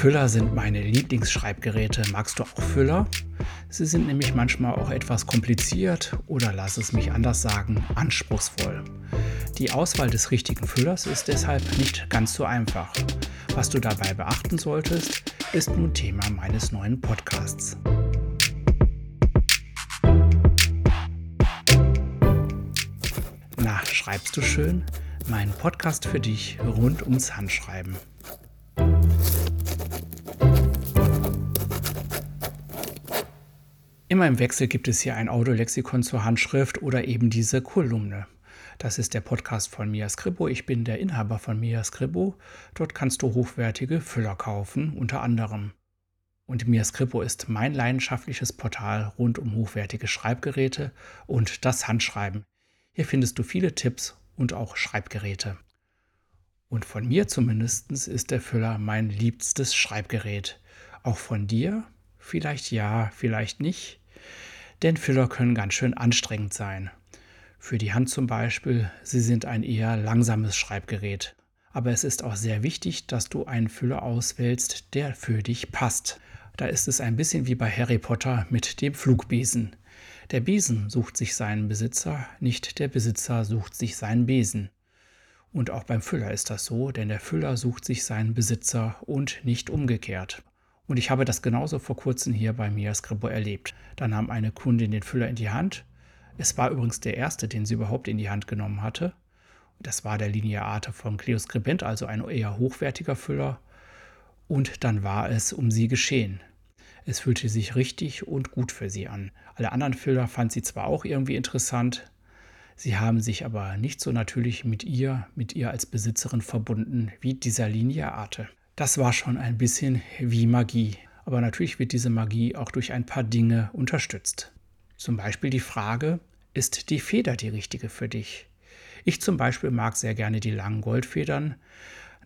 Füller sind meine Lieblingsschreibgeräte. Magst du auch Füller? Sie sind nämlich manchmal auch etwas kompliziert oder lass es mich anders sagen, anspruchsvoll. Die Auswahl des richtigen Füllers ist deshalb nicht ganz so einfach. Was du dabei beachten solltest, ist nun Thema meines neuen Podcasts. Na, schreibst du schön? Mein Podcast für dich rund ums Handschreiben. Immer im Wechsel gibt es hier ein Audiolexikon zur Handschrift oder eben diese Kolumne. Das ist der Podcast von Mia Scribo. Ich bin der Inhaber von Mia Scribo. Dort kannst du hochwertige Füller kaufen, unter anderem. Und Mia Scribo ist mein leidenschaftliches Portal rund um hochwertige Schreibgeräte und das Handschreiben. Hier findest du viele Tipps und auch Schreibgeräte. Und von mir zumindest ist der Füller mein liebstes Schreibgerät. Auch von dir? Vielleicht ja, vielleicht nicht denn Füller können ganz schön anstrengend sein. Für die Hand zum Beispiel, sie sind ein eher langsames Schreibgerät. Aber es ist auch sehr wichtig, dass du einen Füller auswählst, der für dich passt. Da ist es ein bisschen wie bei Harry Potter mit dem Flugbesen. Der Besen sucht sich seinen Besitzer, nicht der Besitzer sucht sich seinen Besen. Und auch beim Füller ist das so, denn der Füller sucht sich seinen Besitzer und nicht umgekehrt. Und ich habe das genauso vor kurzem hier bei Mia Scribo erlebt. Da nahm eine Kundin den Füller in die Hand. Es war übrigens der erste, den sie überhaupt in die Hand genommen hatte. Das war der Lineate von Cleo Scribent, also ein eher hochwertiger Füller. Und dann war es um sie geschehen. Es fühlte sich richtig und gut für sie an. Alle anderen Füller fand sie zwar auch irgendwie interessant, sie haben sich aber nicht so natürlich mit ihr, mit ihr als Besitzerin verbunden wie dieser Lineate. Das war schon ein bisschen wie Magie. Aber natürlich wird diese Magie auch durch ein paar Dinge unterstützt. Zum Beispiel die Frage, ist die Feder die richtige für dich? Ich zum Beispiel mag sehr gerne die langen Goldfedern.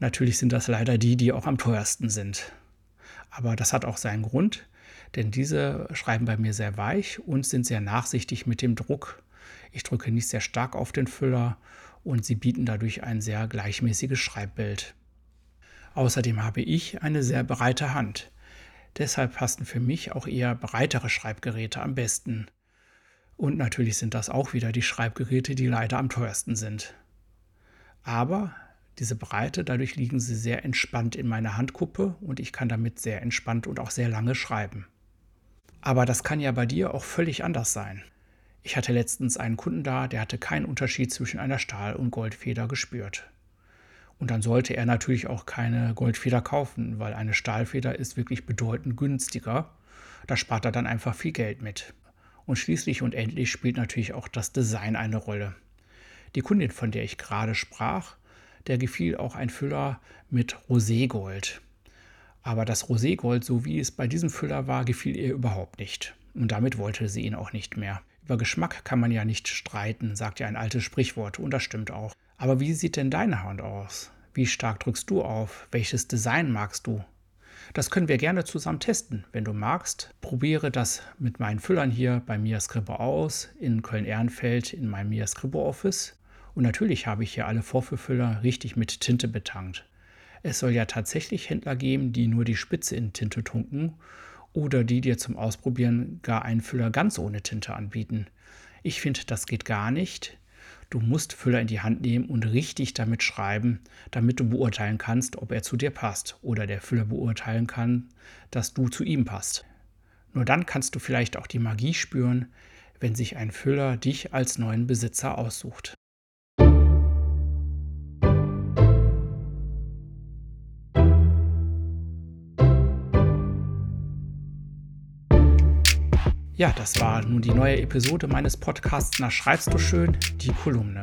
Natürlich sind das leider die, die auch am teuersten sind. Aber das hat auch seinen Grund, denn diese schreiben bei mir sehr weich und sind sehr nachsichtig mit dem Druck. Ich drücke nicht sehr stark auf den Füller und sie bieten dadurch ein sehr gleichmäßiges Schreibbild. Außerdem habe ich eine sehr breite Hand. Deshalb passen für mich auch eher breitere Schreibgeräte am besten. Und natürlich sind das auch wieder die Schreibgeräte, die leider am teuersten sind. Aber diese Breite, dadurch liegen sie sehr entspannt in meiner Handkuppe und ich kann damit sehr entspannt und auch sehr lange schreiben. Aber das kann ja bei dir auch völlig anders sein. Ich hatte letztens einen Kunden da, der hatte keinen Unterschied zwischen einer Stahl- und Goldfeder gespürt. Und dann sollte er natürlich auch keine Goldfeder kaufen, weil eine Stahlfeder ist wirklich bedeutend günstiger. Da spart er dann einfach viel Geld mit. Und schließlich und endlich spielt natürlich auch das Design eine Rolle. Die Kundin, von der ich gerade sprach, der gefiel auch ein Füller mit Roségold. Aber das Roségold, so wie es bei diesem Füller war, gefiel ihr überhaupt nicht. Und damit wollte sie ihn auch nicht mehr. Über Geschmack kann man ja nicht streiten, sagt ja ein altes Sprichwort, und das stimmt auch. Aber wie sieht denn deine Hand aus? Wie stark drückst du auf? Welches Design magst du? Das können wir gerne zusammen testen. Wenn du magst, probiere das mit meinen Füllern hier bei Mia Scribo aus, in Köln-Ehrenfeld in meinem Mia Scribo Office. Und natürlich habe ich hier alle Vorführfüller richtig mit Tinte betankt. Es soll ja tatsächlich Händler geben, die nur die Spitze in Tinte tunken oder die dir zum Ausprobieren gar einen Füller ganz ohne Tinte anbieten. Ich finde, das geht gar nicht. Du musst Füller in die Hand nehmen und richtig damit schreiben, damit du beurteilen kannst, ob er zu dir passt oder der Füller beurteilen kann, dass du zu ihm passt. Nur dann kannst du vielleicht auch die Magie spüren, wenn sich ein Füller dich als neuen Besitzer aussucht. Ja, das war nun die neue Episode meines Podcasts Na schreibst du schön, die Kolumne.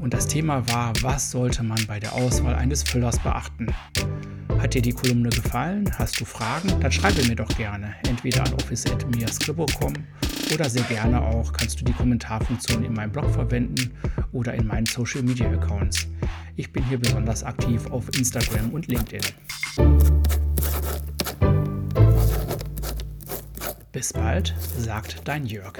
Und das Thema war, was sollte man bei der Auswahl eines Füllers beachten? Hat dir die Kolumne gefallen? Hast du Fragen? Dann schreibe mir doch gerne, entweder an office.miascribo.com oder sehr gerne auch kannst du die Kommentarfunktion in meinem Blog verwenden oder in meinen Social Media Accounts. Ich bin hier besonders aktiv auf Instagram und LinkedIn. Bis bald, sagt dein Jörg.